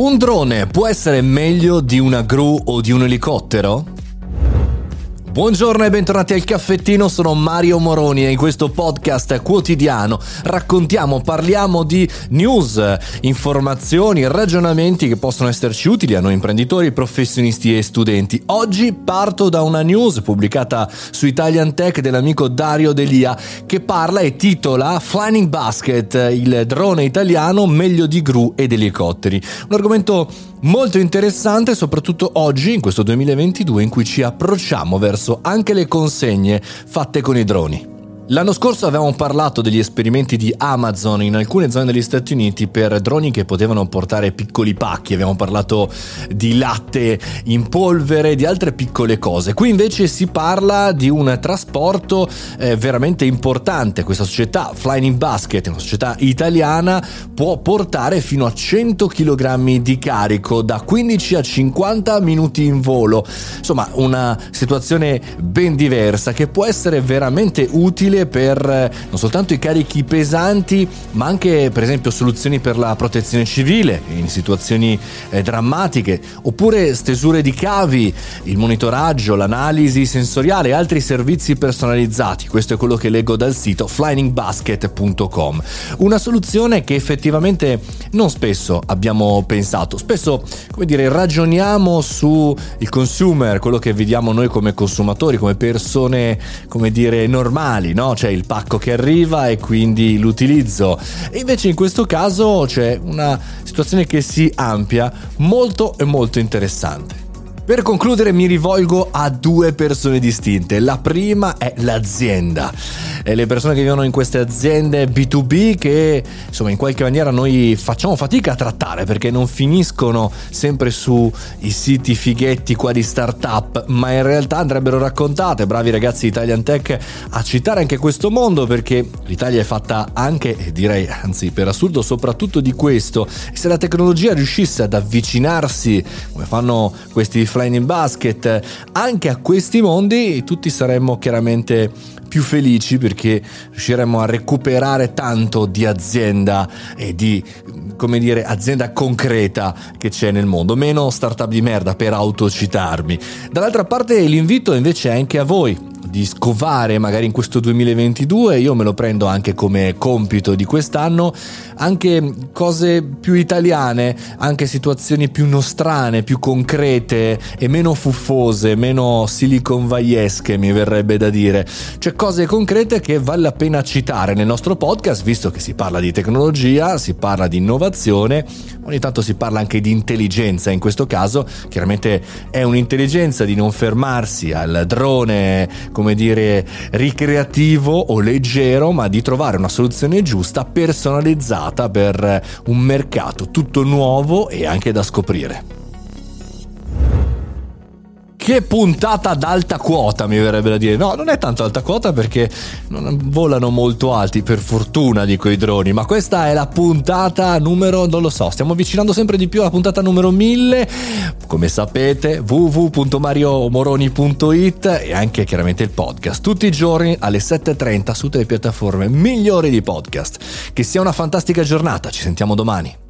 Un drone può essere meglio di una gru o di un elicottero? Buongiorno e bentornati al caffettino, sono Mario Moroni e in questo podcast quotidiano raccontiamo, parliamo di news, informazioni, ragionamenti che possono esserci utili a noi imprenditori, professionisti e studenti. Oggi parto da una news pubblicata su Italian Tech dell'amico Dario Delia che parla e titola Flying Basket, il drone italiano meglio di gru ed elicotteri. Un argomento molto interessante soprattutto oggi in questo 2022 in cui ci approcciamo verso anche le consegne fatte con i droni. L'anno scorso avevamo parlato degli esperimenti di Amazon in alcune zone degli Stati Uniti per droni che potevano portare piccoli pacchi, abbiamo parlato di latte in polvere, di altre piccole cose. Qui invece si parla di un trasporto eh, veramente importante. Questa società, Flying Basket, una società italiana, può portare fino a 100 kg di carico da 15 a 50 minuti in volo. Insomma, una situazione ben diversa che può essere veramente utile utile per eh, non soltanto i carichi pesanti, ma anche per esempio soluzioni per la protezione civile in situazioni eh, drammatiche, oppure stesure di cavi, il monitoraggio, l'analisi sensoriale e altri servizi personalizzati. Questo è quello che leggo dal sito flyingbasket.com. Una soluzione che effettivamente non spesso abbiamo pensato, spesso come dire ragioniamo su il consumer, quello che vediamo noi come consumatori, come persone come dire normali, no? C'è il pacco che arriva e quindi l'utilizzo. E invece in questo caso c'è una situazione che si ampia molto e molto interessante. Per concludere mi rivolgo a due persone distinte. La prima è l'azienda. E le persone che vivono in queste aziende B2B che insomma in qualche maniera noi facciamo fatica a trattare perché non finiscono sempre sui siti fighetti qua di startup, ma in realtà andrebbero raccontate. Bravi ragazzi di Italian Tech a citare anche questo mondo perché l'Italia è fatta anche, direi anzi per assurdo, soprattutto di questo. E se la tecnologia riuscisse ad avvicinarsi come fanno questi flying in basket, anche a questi mondi tutti saremmo chiaramente più felici perché riusciremmo a recuperare tanto di azienda e di come dire azienda concreta che c'è nel mondo, meno startup di merda per autocitarmi. Dall'altra parte l'invito invece è anche a voi di scovare magari in questo 2022, io me lo prendo anche come compito di quest'anno, anche cose più italiane, anche situazioni più nostrane, più concrete e meno fuffose, meno silicon valleyesche mi verrebbe da dire, cioè cose concrete che vale la pena citare nel nostro podcast, visto che si parla di tecnologia, si parla di innovazione, ogni tanto si parla anche di intelligenza, in questo caso chiaramente è un'intelligenza di non fermarsi al drone come dire, ricreativo o leggero, ma di trovare una soluzione giusta, personalizzata per un mercato tutto nuovo e anche da scoprire. Che puntata ad alta quota mi verrebbe da dire. No, non è tanto alta quota perché non volano molto alti, per fortuna dico i droni, ma questa è la puntata numero, non lo so, stiamo avvicinando sempre di più alla puntata numero 1000. Come sapete, www.mariomoroni.it e anche chiaramente il podcast tutti i giorni alle 7:30 su tutte le piattaforme migliori di podcast. Che sia una fantastica giornata, ci sentiamo domani.